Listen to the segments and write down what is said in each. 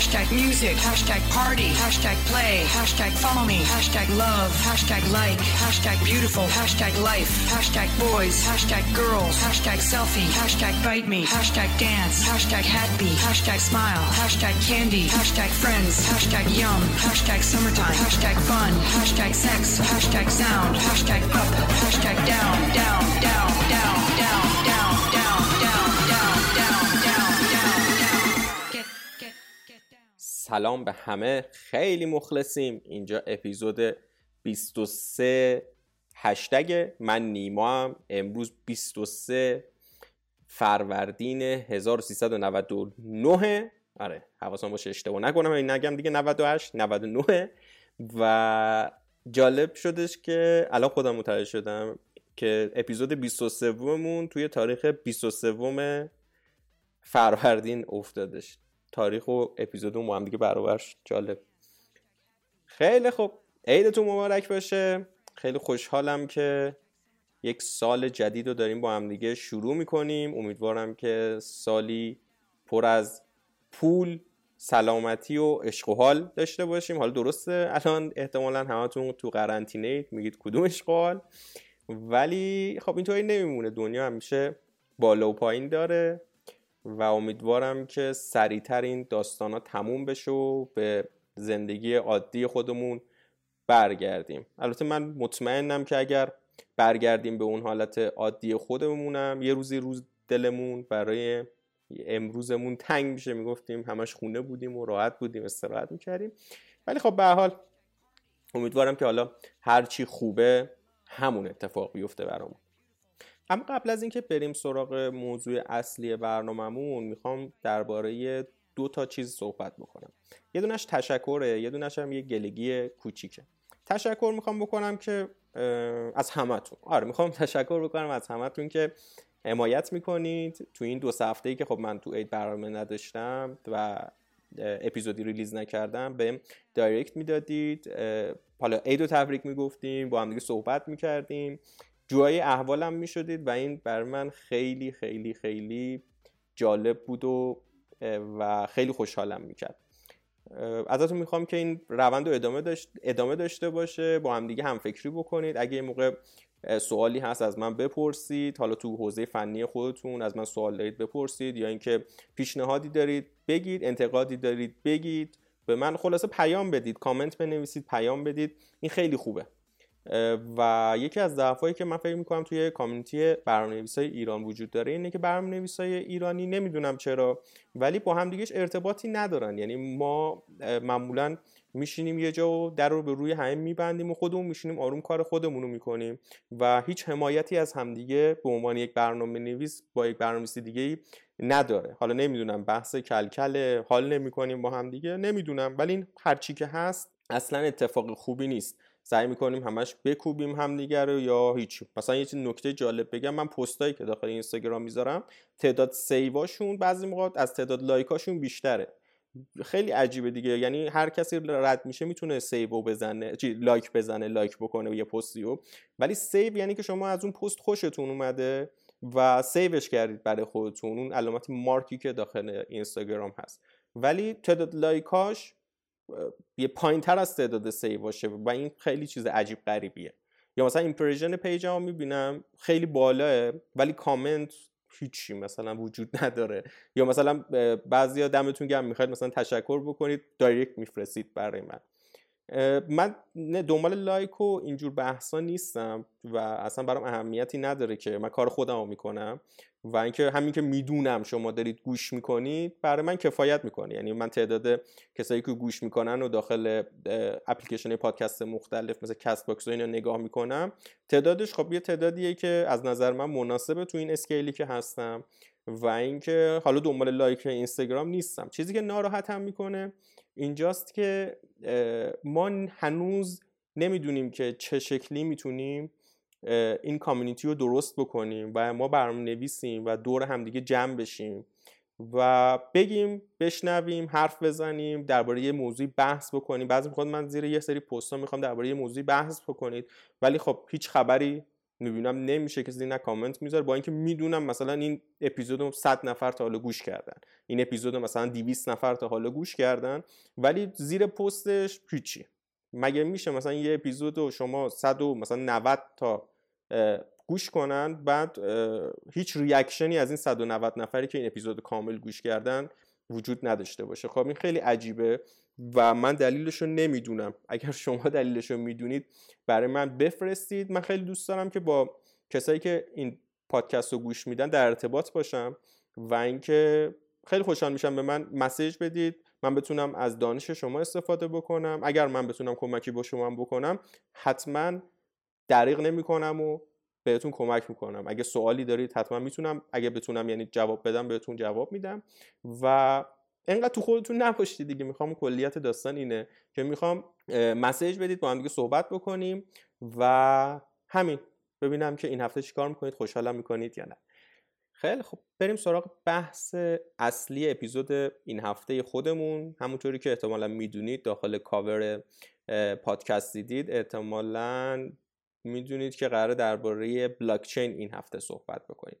hashtag music, hashtag party, hashtag play, hashtag follow me, hashtag love, hashtag like, hashtag beautiful, hashtag life, hashtag boys, hashtag girls, hashtag selfie, hashtag bite me, hashtag dance, hashtag happy, hashtag smile, hashtag candy, hashtag friends, hashtag yum, hashtag summertime, hashtag fun, hashtag sex, hashtag sound, hashtag up, hashtag down, down, down, down, سلام به همه خیلی مخلصیم. اینجا اپیزود 23 هشتگ من نیما هم امروز 23 فروردین 1399 آره حواسم باشه اشتباه نکنم این نگم دیگه 98 99 و جالب شدش که الان خودم متوجه شدم که اپیزود 23 مون توی تاریخ 23 فروردین افتادش. تاریخ و اپیزود با هم دیگه برابرش جالب. خیلی خوب. عیدتون مبارک باشه. خیلی خوشحالم که یک سال جدید رو داریم با هم دیگه شروع می‌کنیم. امیدوارم که سالی پر از پول سلامتی و عشق و حال داشته باشیم. حالا درسته الان احتمالا همتون تو قرنطینه میگید کدوم عشق و حال؟ ولی خب اینطوری نمیمونه. دنیا همیشه بالا و پایین داره. و امیدوارم که سریعتر این داستان ها تموم بشه و به زندگی عادی خودمون برگردیم. البته من مطمئنم که اگر برگردیم به اون حالت عادی خودمونم یه روزی روز دلمون برای امروزمون تنگ میشه. می‌گفتیم همش خونه بودیم و راحت بودیم استراحت می‌کردیم. ولی خب به حال امیدوارم که حالا هرچی خوبه همون اتفاق بیفته برامون. اما قبل از اینکه بریم سراغ موضوع اصلی برنامهمون می‌خوام درباره دو تا چیز صحبت بکنم. یه دونش تشکره یه دونش هم یه گلگی کوچیکه. تشکر می‌خوام بکنم که از همتون. آره می‌خوام تشکر بکنم از همتون که حمایت می‌کنید تو این دو هفته ای که خب من تو عید برنامه نداشتم و اپیزودی ریلیز نکردم بهم دایرکت می‌دادید. حالا عید و تبریک می‌گفتیم با هم دیگه صحبت می‌کردیم. جوهای احوالم می‌شدید و این بر من خیلی خیلی خیلی جالب بود و و خیلی خوشحالم می‌کرد. ازتون می‌خوام که این روند رو ادامه, داشت، ادامه داشته باشه با هم دیگه هم فکری بکنید. اگه یه موقع سوالی هست از من بپرسید. حالا تو حوزه فنی خودتون از من سوال دارید بپرسید یا اینکه پیشنهادی دارید بگید انتقادی دارید بگید به من خلاصه پیام بدید کامنت بنویسید پیام بدید. این خیلی خوبه. و یکی از ضعفایی که من فکر می‌کنم توی کامیونیتی برنامه‌نویسای ایران وجود داره اینه که برنامه‌نویسای ایرانی نمی‌دونم چرا ولی با همدیگهش ارتباطی ندارن. یعنی ما معمولا میشینیم یه جا و در رو به روی همه میبندیم و خودمون میشینیم آروم کار خودمون رو می‌کنیم و هیچ حمایتی از همدیگه به عنوان یک برنامه نویس با یک برنامه‌نویس دیگه نداره. حالا نمی‌دونم بحث کلکل حال نمی‌کنیم با همدیگه نمی‌دونم. ولی این هرچی که هست اصلا اتفاق خوبی نیست. سعی می‌کنیم همش بکوبیم همدیگه رو یا هیچ. مثلا یه نکته جالب بگم من پستایی که داخل اینستاگرام می‌ذارم تعداد save اشون بعضی موقع از تعداد لایکاشون بیشتره. خیلی عجیبه دیگه. یعنی هر کسی رد میشه می‌تونه save بزنه چی لایک بزنه لایک بکنه یه پستی رو. ولی save یعنی که شما از اون پست خوشتون اومده و save ش کردید برای خودتون. اون علامت مارکی که داخل اینستاگرام هست. ولی تعداد لایکاش یه پایین تر از تعداد save اشه و این خیلی چیز عجیب غریبیه. یا مثلا impression page هم می‌بینم خیلی بالاه ولی کامنت هیچی مثلا وجود نداره. یا مثلا بعضیا دمتون گرم می‌خواید مثلا تشکر بکنید دایرکت میفرستید برای من. من دنبال لایک و اینجور بحثا نیستم و اصلا برام اهمیتی نداره که من کار خودم رو می‌کنم و اینکه همین که می‌دونم شما دارید گوش می‌کنید برای من کفایت می‌کنه. یعنی من تعداد کسایی که گوش می‌کنن و داخل اپلیکیشن پادکست مختلف مثل Castbox و اینا نگاه می‌کنم تعدادش خب یه تعدادیه که از نظر من مناسبه تو این scale ی که هستم و اینکه حالا دنبال لایک اینستاگرام نیستم. چیزی که ناراحتم می‌کنه اینجاست که ما هنوز نمی‌دونیم که چه شکلی می‌تونیم این کامیونیتی رو درست بکنیم و ما برنامه نویسیم و دور همدیگه جمع بشیم و بگیم بشنویم حرف بزنیم درباره یه موضوعی بحث بکنیم. بعضی می‌خواد من زیر یه سری پست ها می‌خوام درباره یه موضوعی بحث بکنید. ولی خب هیچ خبری می‌بینم نمیشه کسی نه کامنت می‌ذاره با اینکه می‌دونم مثلا این اپیزودو 100 نفر تا حالا گوش کردن. این اپیزودو مثلا 200 نفر تا حالا گوش کردن. ولی زیر پستش هیچی. مگه میشه مثلا یه اپیزود شما 100 مثلا 90 تا گوش کنن بعد هیچ ریاکشنی از این 190 نفری که این اپیزود کامل گوش کردن وجود نداشته باشه. خب این خیلی عجیبه و من دلیلش رو نمی‌دونم. اگر شما دلیلش رو می‌دونید برای من بفرستید. من خیلی دوست دارم که با کسایی که این پادکست رو گوش میدن در ارتباط باشم و اینکه خیلی خوشحال میشم به من مسیج بدید. من بتونم از دانش شما استفاده بکنم. اگر من بتونم کمکی با شما بکنم حتما دریغ نمی‌کنم و بهتون کمک می‌کنم. اگه سوالی دارید حتما می‌تونم. اگه بتونم یعنی جواب بدم بهتون جواب میدم. و انقدر تو خودتون نباشید دیگه. می‌خوام کلیت داستان اینه. که می‌خوام مسیج بدید با هم دیگه صحبت بکنیم و همین. ببینم که این هفته چیکار می‌کنید خوشحالم می‌کنید یا نه. خیلی خب بریم سراغ بحث اصلی اپیزود این هفته خودمون. همونطوری که احتمالا می‌دونید داخل کاور پادکست دیدید. احتمالا می‌دونید که قرار درباره بلاکچین این هفته صحبت بکنیم.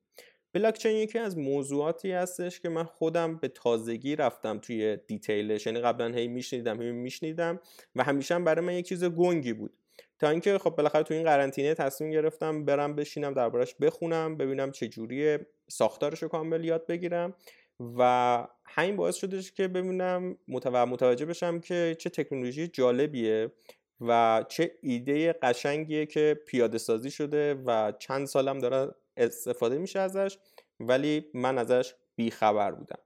بلاکچین یکی از موضوعاتی هستش که من خودم به تازگی رفتم توی دیتیلش. یعنی قبلا هی میشنیدم هی میشنیدم و همیشه هم برای من یک چیز گنگی بود. تا اینکه خب بالاخره تو این قرنطینه تصمیم گرفتم برم بشینم دربارش بخونم ببینم چه جوری ساختارش رو کامل یاد بگیرم و همین باعث شدش که ببینم متوجه بشم که چه تکنولوژی جالبیه و چه ایده قشنگیه که پیاده سازی شده و چند سالم داره استفاده میشه ازش ولی من ازش بیخبر بودم.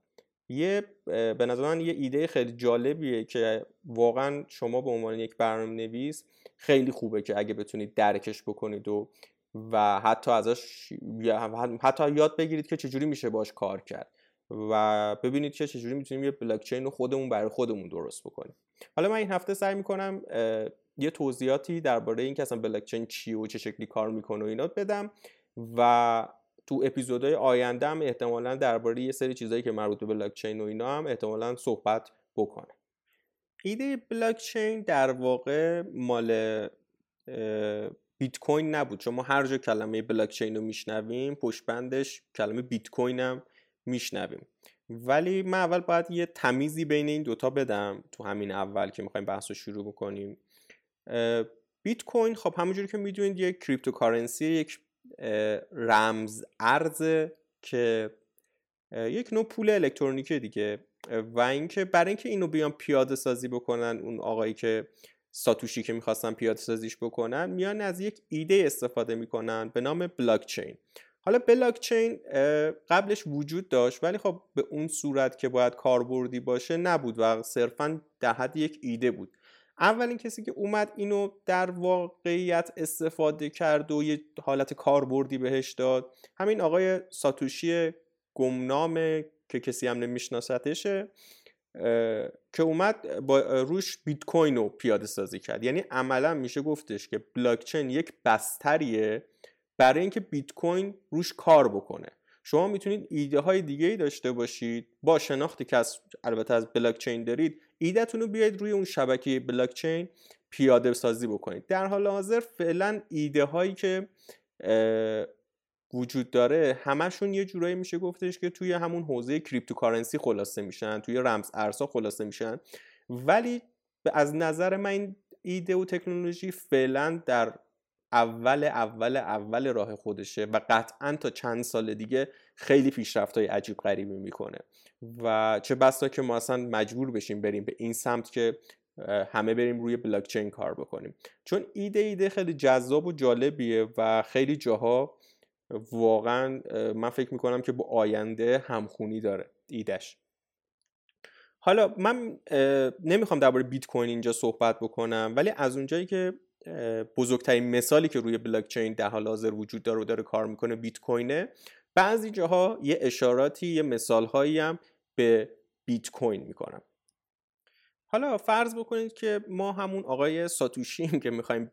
یه به نظر من یه ایده خیلی جالبیه که واقعا شما به عنوان یک برنامه نویس خیلی خوبه که اگه بتونید درکش بکنید و و حتی ازش حتی یاد بگیرید که چجوری میشه باش کار کرد. و ببینید که چجوری می‌تونیم یه بلاکچین رو خودمون برای خودمون درست بکنیم. حالا من این هفته سعی می‌کنم یه توضیحاتی درباره اینکه اصلا بلاکچین چیه و چه شکلی کار می‌کنه و اینا بدم و تو اپیزودهای آینده هم احتمالا درباره یه سری چیزایی که مربوط به بلاکچین و اینا هم احتمالا صحبت بکنه ایده بلاکچین در واقع مال بیت کوین نبود. چون ما هر جا کلمه بلاکچین رو میشنویم پشت بندش کلمه بیت کوین هم میشنویم. ولی من اول باید یه تمیزی بین این دوتا بدم تو همین اول که می‌خوایم بحث رو شروع بکنیم. بیت کوین خب همونجوری که می‌دونید یک cryptocurrency یک رمز ارز که یک نوع پول الکترونیکی دیگه. و اینکه برای اینکه اینو بیان پیاده سازی بکنن اون آقایی که ساتوشی که می‌خواستن پیاده سازیش بکنن میان از یک ایده استفاده می‌کنن به نام بلاکچین. حالا بلاکچین قبلش وجود داشت ولی خب به اون صورت که باید کاربردی باشه نبود و صرفا در حد یک ایده بود. اولین کسی که اومد اینو در واقعیت استفاده کرد و یه حالت کاربردی بهش داد. همین آقای ساتوشی گمنامه که کسی هم نمیشناستشه که اومد با روش بیت کوین رو پیاده سازی کرد. یعنی عملا میشه گفتش که بلاکچین یک بستریه برای اینکه بیت کوین روش کار بکنه. شما می‌تونید ایده های دیگه ای داشته باشید. با شناختی که از البته از بلاکچین دارید ایدهتون رو بیاید روی اون شبکه بلاکچین پیاده سازی بکنید. در حال حاضر فعلا ایده هایی که وجود داره همشون یه جورایی میشه گفتش که توی همون حوزه cryptocurrency خلاصه میشن توی رمز ارزها خلاصه میشن. ولی از نظر من این ایده و تکنولوژی فعلا در اول اول اول راه خودشه و قطعا تا چند سال دیگه خیلی پیشرفت های عجیب غریبی می‌کنه. و چه بسا که ما اصلا مجبور بشیم بریم به این سمت که همه بریم روی بلاکچین کار بکنیم. چون ایده ایده خیلی جذاب و جالبیه و خیلی جاها واقعا من فکر می‌کنم که با آینده همخونی داره ایدهش. حالا من نمی‌خوام درباره بیت کوین اینجا صحبت بکنم ولی از اونجایی که بزرگترین مثالی که روی بلاکچین در حال حاضر وجود داره و داره کار می‌کنه بیت کوینه بعضی جاها یه اشاراتی یه مثالهایی هم به بیت کوین می‌کنم حالا فرض بکنید که ما همون آقای ساتوشیم که می‌خوایم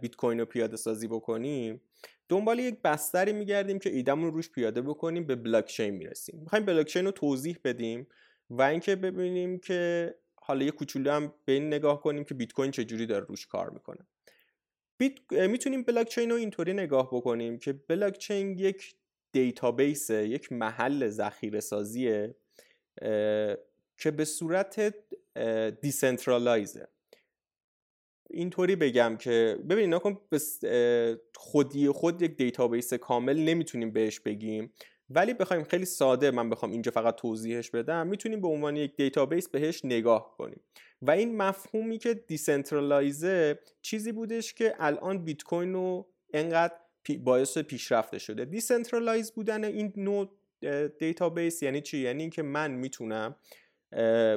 بیت کوین رو پیاده سازی بکنیم دنبال یک بستری میگردیم که ایدمون روش پیاده بکنیم به بلاکچین می‌رسیم. می‌خوایم بلاکچین رو توضیح بدیم و اینکه ببینیم که حالا یه کوچولو هم به این نگاه کنیم که بیت کوین چجوری داره روش کار می‌کنه. بیت... می‌تونیم بلاک چین رو اینطوری نگاه بکنیم که بلاک چین یک database یک محل ذخیره سازیه که به صورت decentralize ه اینطوری بگم که ببینید نکن خودی خود یک database کامل نمی‌تونیم بهش بگیم. ولی بخوایم خیلی ساده من بخوام اینجا فقط توضیحش بدم می‌تونیم به عنوان یک دیتابیس بهش نگاه کنیم. و این مفهومی که decentralize ه چیزی بودش که الان بیت کوین رو انقدر باعث پیشرفته شده. decentralize بودن این نوع database یعنی چی؟ یعنی اینکه من می‌تونم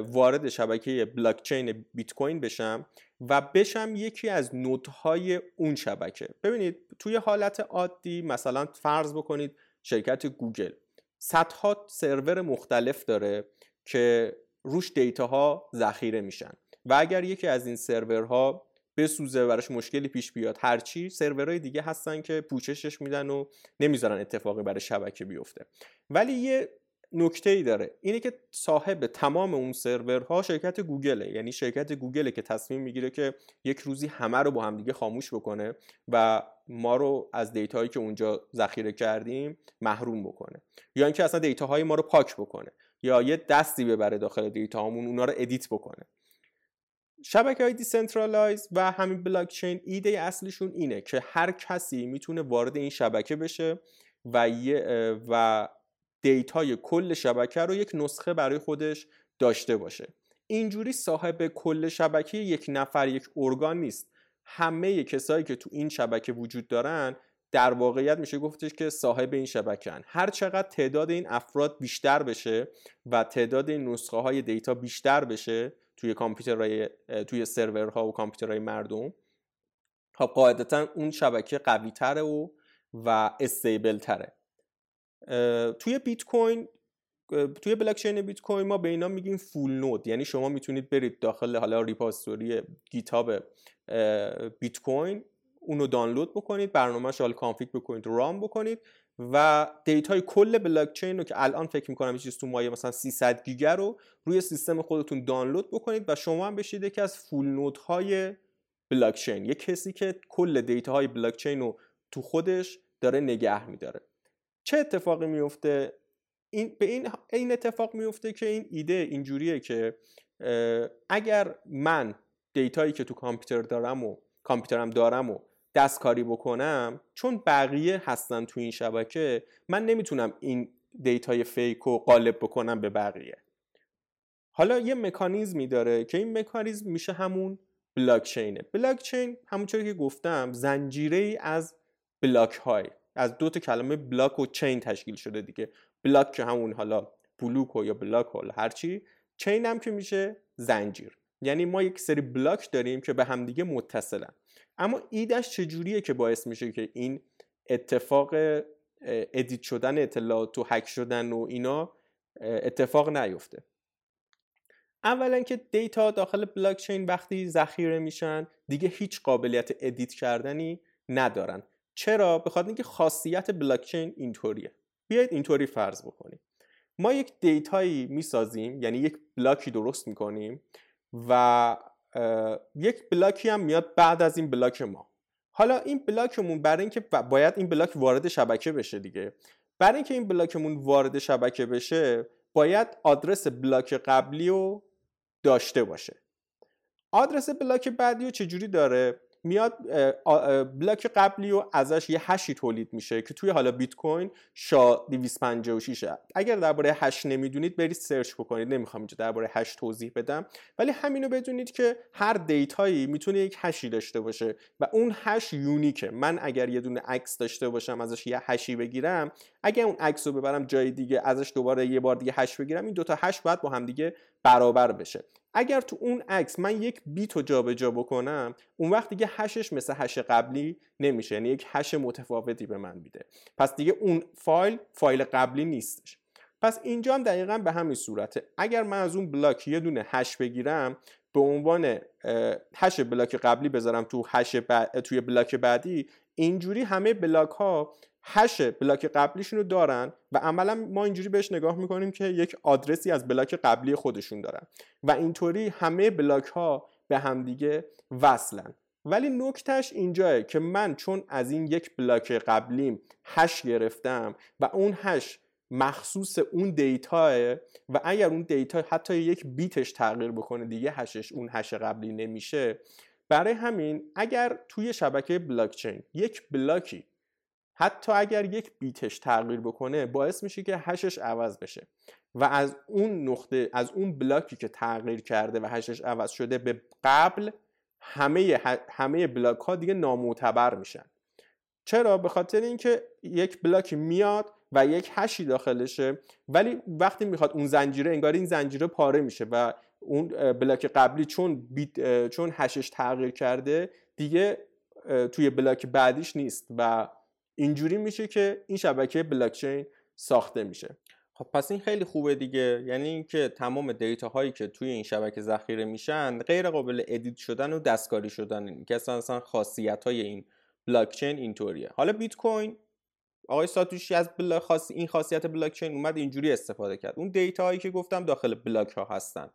وارد شبکه بلاک چین بیت کوین بشم و بشم یکی از node های اون شبکه. ببینید توی حالت عادی مثلا فرض بکنید شرکت گوگل. صدها سرور مختلف داره که روش دیتاها ذخیره میشن. و اگر یکی از این سرورها بسوزه براش مشکلی پیش بیاد هرچی سرورهای دیگه هستن که پوششش میدن و نمی‌ذارن اتفاقی برای شبکه بیفته. ولی یه نکته ای داره. اینه که صاحب تمام اون سرورها شرکت گوگله. یعنی شرکت گوگله که تصمیم می‌گیره که یک روزی همه رو با هم دیگه خاموش بکنه و ما رو از data هایی که اونجا ذخیره کردیم محروم بکنه. یا اینکه اصلا data های ما رو پاک بکنه. یا یه دستی ببره داخل data هامون اونا رو edit بکنه. شبکه های decentralize و همین بلاک چین ایده اصلیشون اینه که هر کسی می‌تونه وارد این شبکه بشه و و data ی کل شبکه رو یک نسخه برای خودش داشته باشه. اینجوری صاحب کل شبکه یک نفر یک ارگان نیست. همه کسایی که تو این شبکه وجود دارن در واقعیت میشه گفتش که صاحب این شبکه هن. هر چقدر تعداد این افراد بیشتر بشه و تعداد این نسخه های data بیشتر بشه توی کامپیوترهای توی سرورها و کامپیوترهای مردم خب قاعدتا اون شبکه قوی تره و و stable تره. توی بیت کوین توی بلاک چین بیت کوین ما به اینا میگیم full node. یعنی شما می‌تونید برید داخل حالا repository GitHub بیت کوین اونو دانلود بکنید برنامه حال config بکنید run بکنید و data ی کل بلاک چین رو که الان فکر می‌کنم یه چیز تو مایه مثلا 300 گیگا رو روی سیستم خودتون دانلود بکنید و شما هم بشید یکی از full node های بلاک چین یه کسی که کل data های بلاک چین رو تو خودش داره نگه میداره. چه اتفاقی میفته این به این این اتفاق میفته که این ایده اینجوریه که اگر من data یی که تو کامپیوتر دارم و کامپیوترم دارم و دستکاری بکنم چون بقیه هستن تو این شبکه من نمی‌تونم این data ی fake رو غالب بکنم به بقیه. حالا یه مکانیزمی داره که این مکانیزم میشه همون بلاک چینه بلاک چین همونطور که گفتم زنجیره ای از بلاک های از دو تا کلمه block و chain تشکیل شده دیگه. بلاک که همون حالا بلوک و یا بلاک و هرچی chain هم که میشه زنجیر. یعنی ما یک سری بلاک داریم که به همدیگه متصلن. اما ایدش چجوریه که باعث میشه که این اتفاق edit شدن اطلاعات و هک شدن و اینا اتفاق نیفته. اولا که data داخل بلاک چین وقتی ذخیره میشن دیگه هیچ قابلیت edit کردنی ندارن. چرا؟ به خاطر اینکه خاصیت بلاک چین اینطوریه. بیایید اینطوری فرض بکنیم. ما یک data یی می‌سازیم یعنی یک بلاکی درست می‌کنیم و یک بلاکی هم میاد بعد از این بلاک ما. حالا این بلاکمون برای اینکه باید این بلاک وارد شبکه بشه دیگه. برای اینکه این بلاکمون وارد شبکه بشه باید آدرس بلاک قبلی رو داشته باشه. آدرس بلاک بعدی رو چجوری داره؟ میاد بلاک قبلی و ازش یه هشی تولید میشه که توی حالا بیت کوین SHA 256 اگر درباره هش نمی‌دونید برید search بکنید. نمی‌خوام اینجا درباره هش توضیح بدم. ولی همینو بدونید که هر data یی می‌تونه یک هشی داشته باشه و اون هش unique ه. من اگر یه دونه عکس داشته باشم ازش یه هشی بگیرم اگر اون عکس رو ببرم جای دیگه ازش دوباره یه بار دیگه هش بگیرم این دوتا هش باید با هم دیگه برابر بشه. اگر تو اون عکس من یک بیت رو جابجا بکنم اون وقت دیگه هشش مثل هش قبلی نمیشه یعنی یک هش متفاوتی به من میده. پس دیگه اون فایل فایل قبلی نیستش. پس اینجا هم دقیقا به همین صورته. اگر من از اون بلاک یه دونه هش بگیرم به عنوان هش بلاک قبلی بذارم تو هش توی بلاک بعدی اینجوری همه بلاک ها هش بلاک قبلیشون رو دارن و عملا ما اینجوری بهش نگاه می‌کنیم که یک آدرسی از بلاک قبلی خودشون دارن. و اینطوری همه بلاک ها به همدیگه وصلن. ولی نکتهش اینجاه که من چون از این یک بلاک قبلیم هش گرفتم و اون هش مخصوص اون data ه و اگر اون data حتی یک بیتش تغییر بکنه دیگه هشش اون هش قبلی نمیشه برای همین اگر توی شبکه بلاکچین یک بلاکی حتی اگر یک بیتش تغییر بکنه باعث میشه که هشش عوض بشه و از اون نقطه از اون بلاکی که تغییر کرده و هشش عوض شده به قبل همه همه بلاک ها دیگه نامعتبر میشن. چرا؟ به خاطر اینکه یک بلاکی میاد و یک هشی داخلشه ولی وقتی می‌خواد اون زنجیره انگار این زنجیره پاره میشه و اون بلاک قبلی چون بیت چون هشش تغییر کرده دیگه توی بلاک بعدیش نیست و اینجوری میشه که این شبکه بلاکچین ساخته میشه. خب پس این خیلی خوبه دیگه. یعنی اینکه تمام data هایی که توی این شبکه ذخیره میشن غیر قابل edit شدن و دستکاری شدن که اصلا خاصیت های این بلاکچین اینطوریه. حالا بیت کوین آقای ساتوشی از خاص این خاصیت بلاکچین اومد اینجوری استفاده کرد. اون data هایی که گفتم داخل بلاک ها هستن.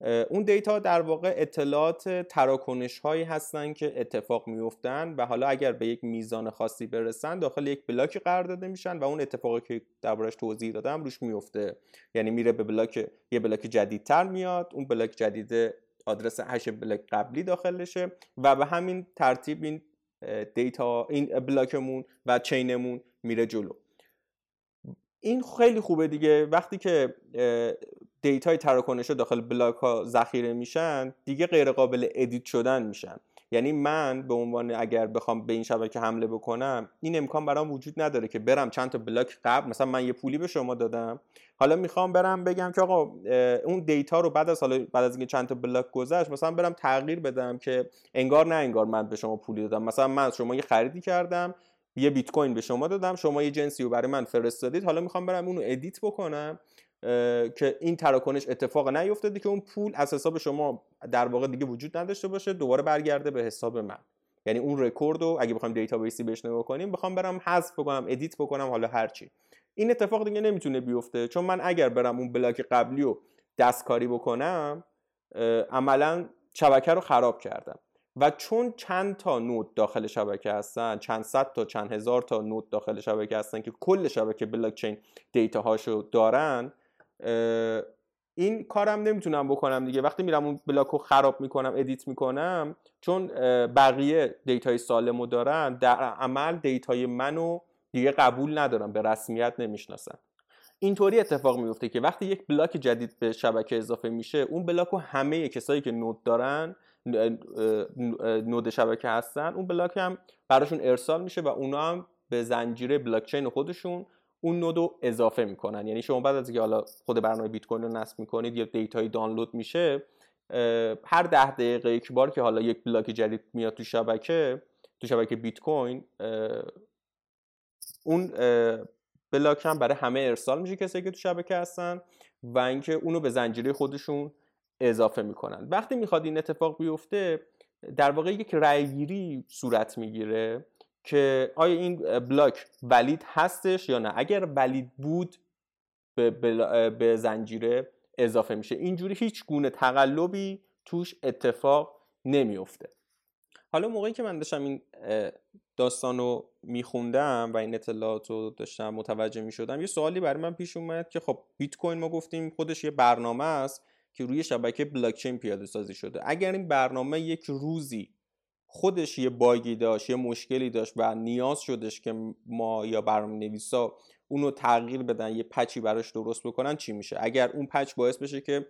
اون data در واقع اطلاعات تراکنش هایی هستن که اتفاق میفتن و حالا اگر به یک میزان خاصی برسن داخل یک بلاک قرار داده میشن و اون اتفاقی که دربارش توضیح دادم روش میفته یعنی میره به بلاک یه بلاک جدیدتر میاد اون بلاک جدید آدرس هش بلاک قبلی داخلشه و به همین ترتیب این data این بلاکمون و chain مون میره جلو. این خیلی خوبه دیگه. وقتی که data ی تراکنش داخل بلاک ها ذخیره میشن دیگه غیر قابل edit شدن میشن. یعنی من به عنوان اگر بخوام به این شبکه حمله بکنم این امکان برام وجود نداره که برم چند تا بلاک قبل مثلا من یه پولی به شما دادم. حالا می‌خوام برم بگم که آقا اون data رو بعد از حالا بعد از اینکه چند تا بلاک گذشت مثلا برم تغییر بدم که انگار نه انگار من به شما پولی دادم. مثلا من از شما یه خریدی کردم یه بیت کوین به شما دادم شما یه جنسی رو برای من فرستادید حالا می‌خوام برم اونو edit بکنم. که این تراکنش اتفاق نیفتاده که اون پول از حساب شما در واقع دیگه وجود نداشته باشه دوباره برگرده به حساب من. یعنی اون رکورد رو اگه بخوایم database ی بهش نگاه کنیم بخوام برم حذف بکنم edit بکنم حالا هرچی این اتفاق دیگه نمی‌تونه بیفته چون من اگر برم اون بلاک قبلی رو دستکاری بکنم عملا شبکه رو خراب کردم. و چون چند تا node داخل شبکه هستن چند صد تا چند هزار تا node داخل شبکه هستن که کل شبکه بلاک چین data هاشو دارن این کارم نمی‌تونم بکنم دیگه. وقتی میرم اون بلاک رو خراب می‌کنم edit می‌کنم چون بقیه data ی سالمو دارن در عمل data ی منو دیگه قبول ندارم به رسمیت نمی‌شناسن. اینطوری اتفاق میفته که وقتی یک بلاک جدید به شبکه اضافه میشه اون بلاک رو همه کسایی که node دارن node شبکه هستن اون بلاک هم براشون ارسال میشه و اونا هم به زنجیره بلاکچین خودشون اون node رو اضافه می‌کنن. یعنی شما بعد از اینکه حالا خود برنامه بیت کوین رو نصب می‌کنید یا data یی دانلود میشه هر ده دقیقه یک بار که حالا یک بلاک جدید میاد تو شبکه تو شبکه بیت کوین اون بلاک هم برای همه ارسال میشه کسایی که تو شبکه هستن و اینکه اونو به زنجیره خودشون اضافه می‌کنن. وقتی می‌خواد این اتفاق بیفته در واقع یک رأیگیری صورت می‌گیره. که آیا این بلاک ولید هستش یا نه؟ اگر ولید بود به, به زنجیره اضافه میشه. اینجوری هیچ گونه تقلبی توش اتفاق نمیفته حالا موقعی که من داشتم این داستان رو میخوندم و این اطلاعات رو داشتم متوجه می‌شدم یه سوالی برای من پیش اومد که خب بیت کوین ما گفتیم خودش یه برنامه است که روی شبکه بلاکچین پیاده سازی شده. اگر این برنامه یک روزی خودش یه باگی داشت یه مشکلی داشت و نیاز شدش که ما یا برنامه نویسا اونو تغییر بدن یه پچی براش درست بکنن چی میشه؟ اگر اون پچ باعث بشه که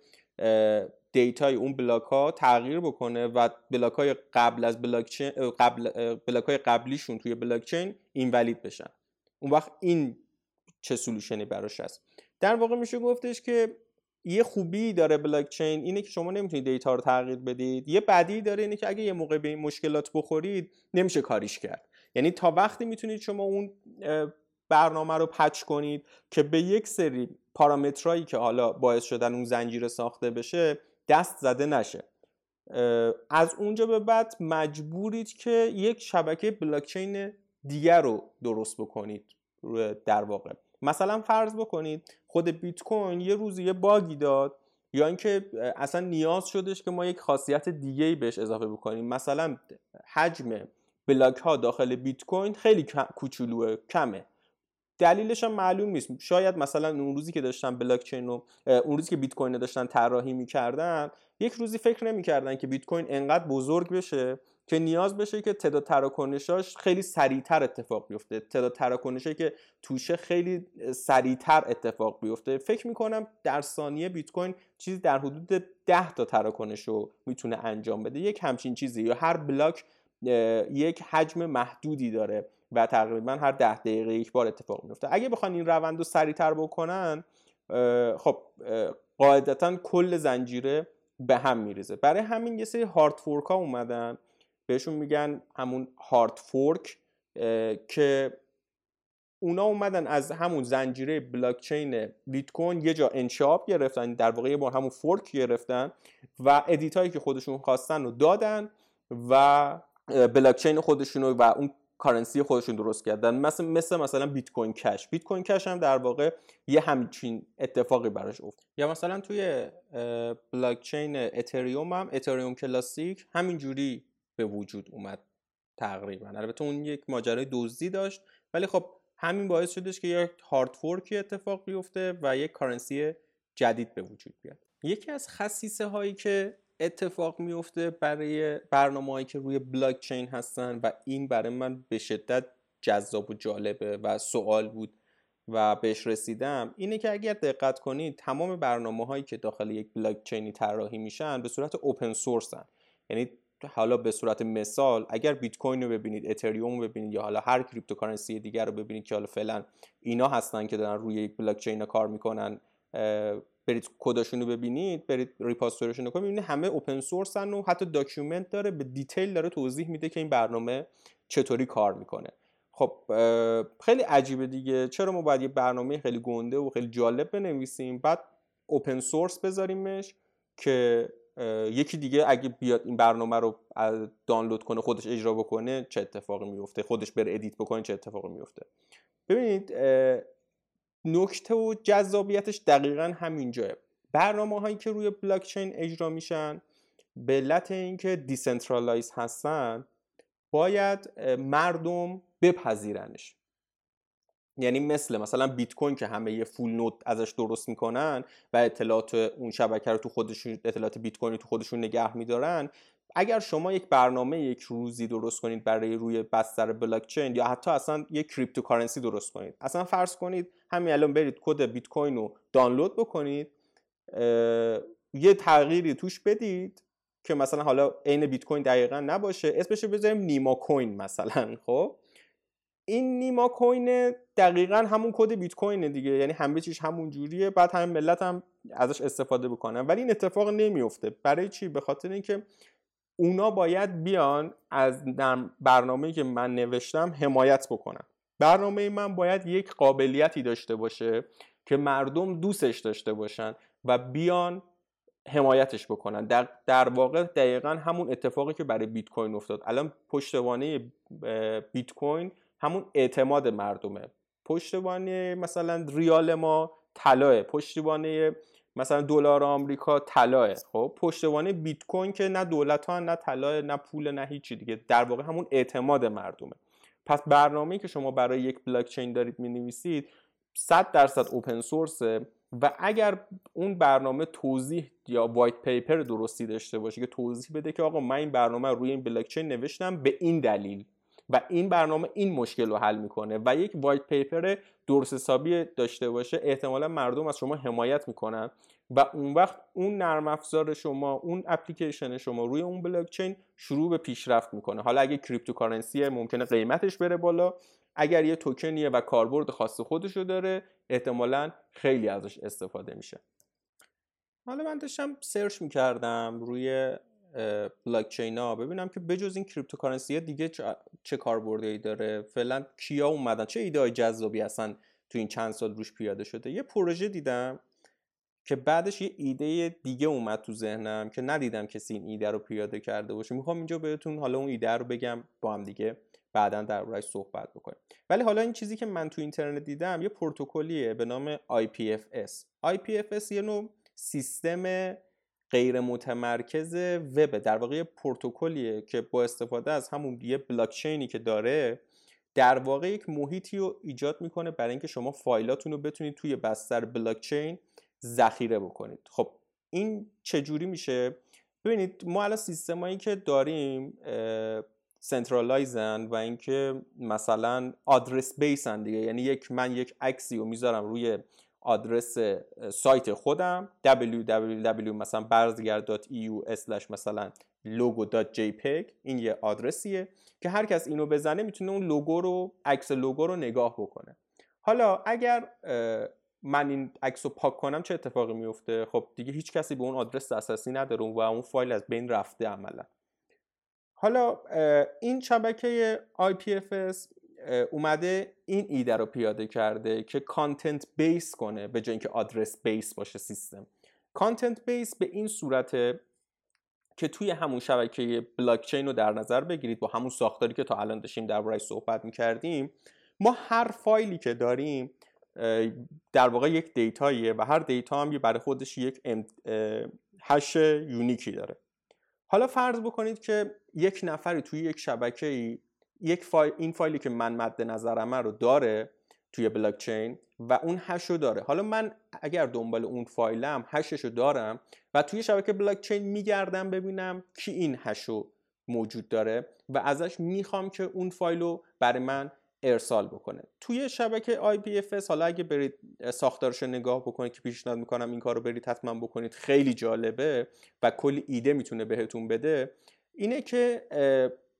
data ی اون block ها تغییر بکنه و block های قبل از block قبل block های قبلیشون توی blockchain invalid بشن. اون وقت این چه solution ی براش هست؟ در واقع میشه گفتش که یه خوبی داره بلاک چین اینه که شما نمی‌تونید data رو تغییر بدید. یه بدی داره اینه که اگه یه موقع به این مشکلات بخورید نمیشه کاریش کرد. یعنی تا وقتی می‌تونید شما اون برنامه رو patch کنید که به یک سری پارامترهایی که حالا باعث شدن اون زنجیره ساخته بشه دست زده نشه. از اونجا به بعد مجبورید که یک شبکه بلاکچین دیگر رو درست بکنید در واقع. مثلا فرض بکنید خود بیت کوین یه روز یه باگی داد یا اینکه اصلا نیاز شدش که ما یک خاصیت دیگه ای بهش اضافه بکنیم. مثلا حجم بلاک ها داخل بیت کوین خیلی کوچولوه کمه. دلیلش هم معلوم نیست. شاید مثلا اون روزی که داشتن بلاک چین رو اون روزی که بیت کوین داشتن طراحی می‌کردن یک روزی فکر نمی‌کردن که بیت کوین انقدر بزرگ بشه که نیاز بشه که تعداد تراکنشاش خیلی سریعتر اتفاق بیفته. تعداد تراکنشی که توشه خیلی سریعتر اتفاق بیفته. فکر می‌کنم در ثانیه بیت کوین چیزی در حدود 10 تا تراکنش رو می‌تونه انجام بده. یک همچین چیزی یا هر بلاک یک حجم محدودی داره. و تقریبا هر ده دقیقه یک بار اتفاق میفته اگه بخوان این روند رو سریعتر بکنن خب قاعدتا کل زنجیره به هم میریزه. برای همین یه سری hard fork ها اومدن. بهشون میگن همون hard fork که اونا اومدن از همون زنجیره بلاک چین بیت کوین یه جا انشعاب گرفتن در واقع یه بار همون fork گرفتن و edit هایی که خودشون خواستن رو دادن و بلاک چین خودشون و اون currency خودشون درست کردن. مثل مثل مثلا بیت کوین کش. بیت کوین کش هم در واقع یه همچین اتفاقی براش افتاد یا مثلا توی بلاک چین اتریوم هم اتریوم کلاسیک همینجوری به وجود اومد تقریبا. البته اون یک ماجرای دزدی داشت ولی خب همین باعث شدش که یک hard fork ی اتفاق بیفته و یک currency جدید به وجود بیاد. یکی از خصیصه هایی که اتفاق میفته برای برنامه که روی بلاک چین هستن و این برای من به شدت جذاب و جالبه و سوال بود و بهش رسیدم. اینه که اگر دقت کنید تمام برنامه هایی که داخل یک بلاک چینی طراحی میشن به صورت open source ن یعنی حالا به صورت مثال اگر بیت کوین رو ببینید اتریوم رو ببینید یا حالا هر cryptocurrency دیگر رو ببینید که حالا فعلا اینا هستن که دارن روی یک بلاک چین کار می‌کنن برید کداشون رو ببینید برید repository شون رو ببینید همه open source ن و حتی document داره به detail داره توضیح میده که این برنامه چطوری کار می‌کنه. خب خیلی عجیبه دیگه. چرا ما باید یه برنامه خیلی گنده و خیلی جالب بنویسیم؟ بعد open source بذاریمش که یکی دیگه اگه بیاد این برنامه رو دانلود کنه خودش اجرا بکنه چه اتفاقی میفته خودش بره edit بکنه چه اتفاقی میفته ببینید نکته و جذابیتش دقیقا همینجاست برنامه هایی که روی بلاکچین اجرا میشن به علت اینکه decentralized هستن باید مردم بپذیرنش. یعنی مثل مثلا بیت کوین که همه یه full node ازش درست می‌کنن و اطلاعات اون شبکه رو تو خودشون اطلاعات بیت کوین تو خودشون نگه میدارن اگر شما یک برنامه یک روزی درست کنید برای روی بستر بلاک چین یا حتی اصلا یک cryptocurrency درست کنید اصلا فرض کنید همین الان برید کد بیت کوین رو دانلود بکنید یه تغییری توش بدید که مثلا حالا عین بیت کوین دقیقا نباشه اسمش بذاریم نیما کوین مثلا خب؟ این نیما کوین دقیقا همون کد بیت کوین دیگه یعنی همه چیش همون جوریه بعد همه ملت هم ازش استفاده بکنن. ولی این اتفاق نمیفته برای چی؟ به خاطر اینکه اونا باید بیان از برنامه که من نوشتم حمایت بکنن. برنامه من باید یک قابلیتی داشته باشه که مردم دوستش داشته باشن و بیان حمایتش بکنن. در, در واقع دقیقا همون اتفاقی که برای بیت کوین افتاد. الان پشتوانه بیت کوین همون اعتماد مردمه. پشتوانه مثلا ریال ما طلاه. پشتوانه مثلا دلار آمریکا طلاه خب پشتوانه بیت کوین که نه دولت ها نه طلاه نه پول نه هیچی دیگه. در واقع همون اعتماد مردمه. پس برنامه‌ای که شما برای یک بلاک چین دارید می‌نویسید 100 درصد open source ه و اگر اون برنامه توضیح یا white paper درستی داشته باشه که توضیح بده که آقا من این برنامه روی این بلاک چین نوشتم به این دلیل. و این برنامه این مشکل رو حل می‌کنه و یک white paper درست حسابی داشته باشه احتمالا مردم از شما حمایت می‌کنن و اون وقت اون نرم افزار شما اون اپلیکیشن شما روی اون بلاک چین شروع به پیشرفت می‌کنه. حالا اگه cryptocurrency ممکنه قیمتش بره بالا. اگر یه توکنیه و کاربرد خاص خودش رو داره احتمالا خیلی ازش استفاده میشه. حالا من داشتم search می‌کردم روی بلاک چین ها ببینم که بجز این cryptocurrency دیگه چه کاربردی داره؟ فعلا کیا اومدن؟ چه ایده های جذابی هستن تو این چند سال روش پیاده شده؟ یه پروژه دیدم که بعدش یه ایده دیگه اومد تو ذهنم که ندیدم کسی این ایده رو پیاده کرده باشه. می‌خوام اینجا بهتون حالا اون ایده رو بگم با هم دیگه بعدا در صحبت بکنیم. ولی حالا این چیزی که من تو اینترنت دیدم یه پروتکلیه به نام IPFS IPFS یه نوع سیستم غیر متمرکز وب در واقع پروتکلیه که با استفاده از همون یه بلاکچینی که داره در واقع یک محیطی رو ایجاد می‌کنه برای اینکه شما فایلاتون رو بتونید توی بستر بلاکچین ذخیره بکنید. خب این چجوری میشه؟ ببینید ما الان سیستمایی که داریم centralize ن و اینکه مثلا address based ن دیگه یعنی یک من یک عکسی رو می‌ذارم روی آدرس سایت خودم www مثلا برزگرد.eu مثلا logo.jpg این یه آدرسیه که هر کس اینو بزنه می‌تونه اون logo رو عکس logo رو نگاه بکنه. حالا اگر من این عکس رو پاک کنم چه اتفاقی میفته خب دیگه هیچ کسی به اون آدرس دسترسی نداره و اون فایل از بین رفته عملا. حالا این شبکه IPFS اومده این ایده رو پیاده کرده که content based کنه به جای اینکه address based باشه سیستم. content based به این صورته که توی همون شبکه بلاکچین رو در نظر بگیرید با همون ساختاری که تا الان داشتیم دربارهش صحبت می‌کردیم ما هر فایلی که داریم در واقع یک data ییه و هر data هم برای خودش یک hash unique ی داره. حالا فرض بکنید که یک نفری توی یک شبکه یک فایل این فایلی که من مد نظرمه رو داره توی بلاکچین و و hash رو داره. حالا من اگر دنبال اون فایلم hash ش رو دارم و توی شبکه بلاکچین میگردم ببینم کی این hash رو موجود داره و ازش می‌خوام که اون فایل رو برای من ارسال بکنه. توی شبکه IPFS حالا اگه برید ساختارش نگاه بکنید که پیشنهاد می‌کنم این کار رو برید حتما بکنید خیلی جالبه و کلی ایده می‌تونه بهتون بده. اینه که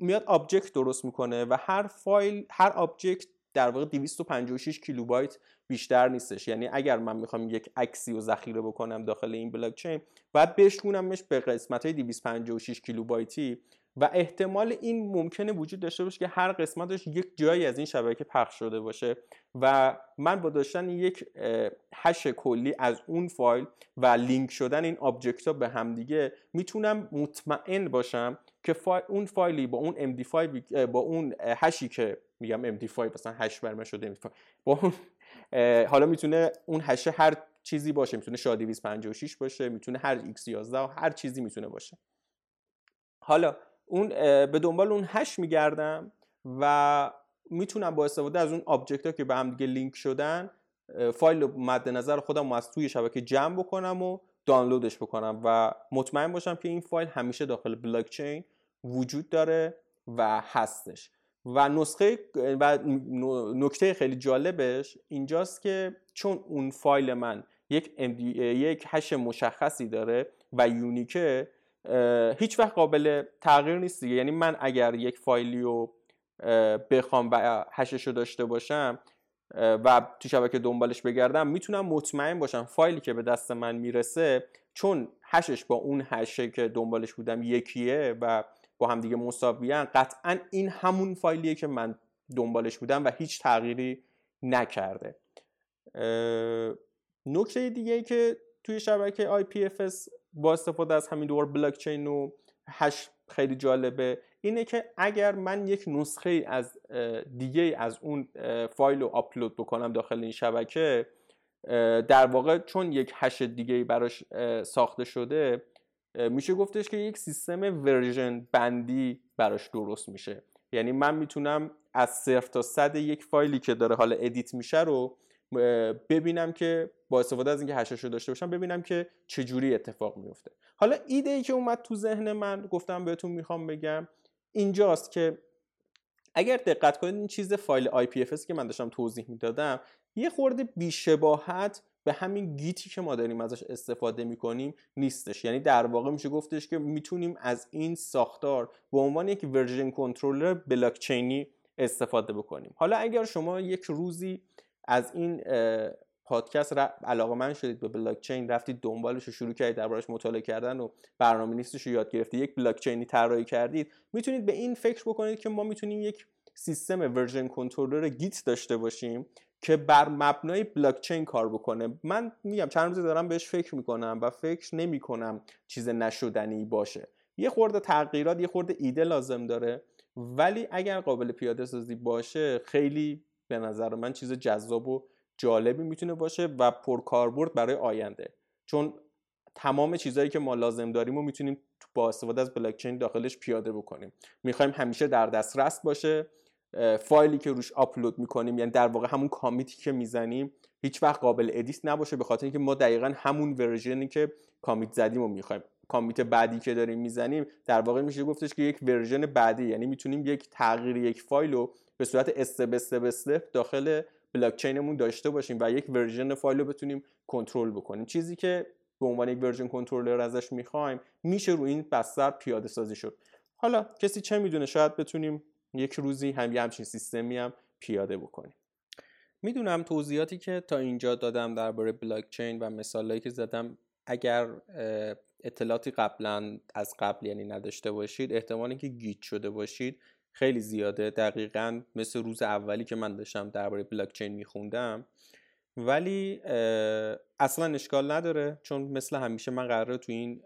میاد object درست می‌کنه و هر فایل هر object در واقع 256 کیلوبایت بیشتر نیستش. یعنی اگر من می‌خوام یک عکسی رو ذخیره بکنم داخل این بلاک چین باید بشکونمش به قسمت های 256 کیلوبایتی و احتمال این ممکنه وجود داشته باشه که هر قسمتش یک جایی از این شبکه پخش شده باشه و من با داشتن یک hash کلی از اون فایل و لینک شدن این object ها به همدیگه می‌تونم مطمئن باشم که فایل اون فایلی با اون MD5 با اون hash ی که میگم MD5 مثلا hash برمه شده MD5 با اون حالا می‌تونه اون hash هر چیزی باشه. می‌تونه SHA 256 باشه می‌تونه هر x11 هر چیزی می‌تونه باشه. حالا اون به دنبال اون hash میگردم و می‌تونم با استفاده از اون object ها که به هم دیگه لینک شدن فایل مد نظر خودم از توی شبکه جمع بکنم و دانلودش بکنم و مطمئن باشم که این فایل همیشه داخل بلاکچین وجود داره و هستش. و نسخه و نکته خیلی جالبش اینجاست که چون اون فایل من یک یک hash مشخصی داره و unique ه هیچ وقت قابل تغییر نیست دیگه. یعنی من اگر یک فایلی رو بخوام و هشش رو داشته باشم و تو شبکه دنبالش بگردم می‌تونم مطمئن باشم فایلی که به دست من می‌رسه چون هشش با اون هشه که دنبالش بودم یکیه و با هم دیگه مساویان قطعا این همون فایلیه که من دنبالش بودم و هیچ تغییری نکرده. نکته دیگه که توی شبکه IPFS با استفاده از همین دور بلاکچین و hash خیلی جالبه اینه که اگر من یک نسخه از دیگه از اون فایل رو آپلود بکنم داخل این شبکه در واقع چون یک hash دیگه براش ساخته شده میشه گفتش که یک سیستم version بندی براش درست میشه. یعنی من می‌تونم از صفر تا صد یک فایلی که داره حالا edit میشه رو ببینم که با استفاده از اینکه هشش رو داشته باشم ببینم که چه جوری اتفاق میفته. حالا ایده ای که اومد تو ذهن من گفتم بهتون می‌خوام بگم اینجاست که اگر دقت کنید این چیز فایل IPFS که من داشتم توضیح می‌دادم یه خورده بیشباهت به همین گیتی که ما داریم ازش استفاده می‌کنیم نیستش. یعنی در واقع میشه گفتش که می‌تونیم از این ساختار به عنوان یک ورژن کنترلر بلاکچینی استفاده بکنیم. حالا اگر شما یک روزی از این پادکست علاقه من شدید به بلاکچین رفتید دنبالش رو شروع کردید دربارش مطالعه کردن و برنامه نیستش رو یاد گرفتید یک بلاکچینی طراحی کردید می‌تونید به این فکر بکنید که ما می‌تونیم یک سیستم ورژن کنترلر گیت داشته باشیم که بر مبنای بلاکچین کار بکنه. من میگم چند روزی دارم بهش فکر می‌کنم و فکر نمی‌کنم چیز نشدنی باشه. یه خورده تغییرات یه خورده ایده لازم داره. ولی اگر قابل پیاده سازی باشه خیلی به نظر من چیز جذاب و جالبی می‌تونه باشه و پرکاربرد برای آینده. چون تمام چیزهایی که ما لازم داریم و می‌تونیم با استفاده از بلاکچین داخلش پیاده بکنیم. می‌خوایم همیشه در دسترس باشه. فایلی که روش آپلود می‌کنیم یعنی در واقع همون commit ی که می‌زنیم هیچ وقت قابل edit نباشه به خاطر اینکه ما دقیقا همون version ی که commit زدیم و می‌خوایم. commit بعدی که داریم می‌زنیم در واقع میشه گفتش که یک version بعدی یعنی می‌تونیم یک تغییر یک فایل رو به صورت step step step داخل بلاکچینمون داشته باشیم و یک version فایل رو بتونیم کنترل بکنیم. چیزی که به عنوان یک version controller ازش می‌خوایم میشه رو این بستر پیاده سازی شد. حالا کسی چه می‌دونه؟ شاید بتونیم یک روزی هم یه همچین سیستمی هم پیاده بکنیم. می‌دونم توضیحاتی که تا اینجا دادم درباره بلاک چین و مثالهایی که زدم اگر اطلاعاتی قبلا از قبل یعنی نداشته باشید احتمال که گیت شده باشید خیلی زیاده. دقیقا مثل روز اولی که من داشتم درباره بلاک چین میخوندم. ولی اصلا اشکال نداره چون مثل همیشه من قراره تو این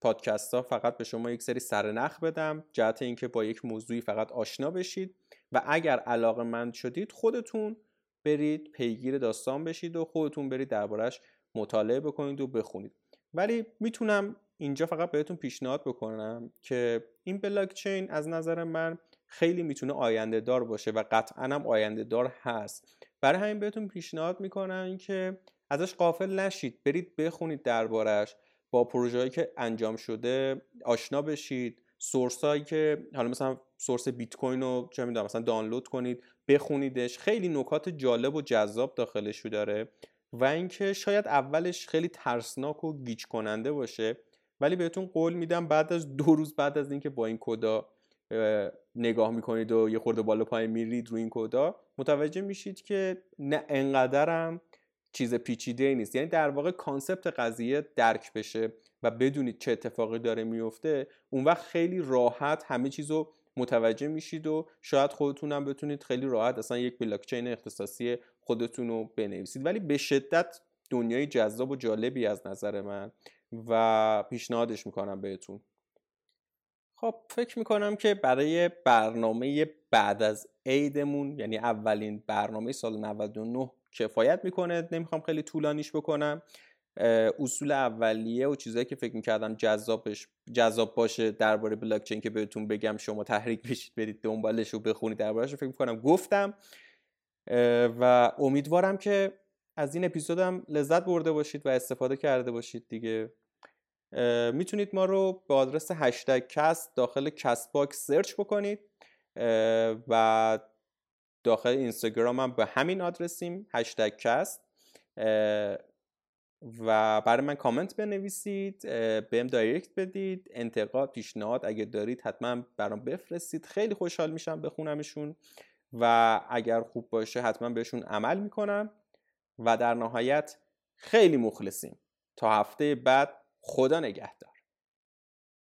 پادکست ها فقط به شما یک سری سرنخ بدم جهت اینکه با یک موضوعی فقط آشنا بشید و اگر علاقه مند شدید خودتون برید پیگیر داستان بشید و خودتون برید دربارش مطالعه بکنید و بخونید. ولی می‌تونم اینجا فقط بهتون پیشنهاد بکنم که این بلاک چین از نظر من خیلی می‌تونه آینده دار باشه و قطعا هم آینده دار هست. برای همین بهتون پیشنهاد می‌کنم که ازش قافل نشید برید بخونید دربارش با پروژه‌ای که انجام شده آشنا بشید. سورس هایی که حالا مثلا سورس بیت کوین رو چه می‌دونم مثلا دانلود کنید بخونیدش. خیلی نکات جالب و جذاب داخلش داره و اینکه شاید اولش خیلی ترسناک و گیج کننده باشه ولی بهتون قول میدم بعد از دو روز بعد از اینکه با این کدا نگاه می‌کنید و یه خورده بالا پایین میرید رو این کدا متوجه میشید که نه انقدرم چیز پیچیده نیست. یعنی در واقع concept قضیه درک بشه و بدونید چه اتفاقی داره میفته اون وقت خیلی راحت همه چیز رو متوجه میشید و شاید خودتون هم بتونید خیلی راحت اصلا یک بلاکچین اختصاصی خودتون رو بنویسید. ولی به شدت دنیای جذاب و جالبی از نظر من و پیشنهادش می‌کنم بهتون. خب فکر می‌کنم که برای برنامه بعد از عیدمون یعنی اولین برنامه سال 99 کفایت می‌کنه نمی‌خوام خیلی طولانیش بکنم. اصول اولیه و چیزهایی که فکر می‌کردم جذابش جذاب باشه درباره بلاک چین که بهتون بگم شما تحریک بشید برید دنبالش رو بخونید دربارهش رو فکر می‌کنم. گفتم و امیدوارم که از این اپیزودم لذت برده باشید و استفاده کرده باشید دیگه. می‌تونید ما رو به آدرس هشتگ کست داخل CastBox search بکنید. و داخل اینستاگرام هم به همین آدرسیم هشتگ کست. و برای من کامنت بنویسید بهم direct بدید. انتقاد پیشنهاد اگه دارید حتما برام بفرستید. خیلی خوشحال میشم بخونمشون و اگر خوب باشه حتما بهشون عمل می‌کنم و در نهایت خیلی مخلصیم. تا هفته بعد خدا نگهدار.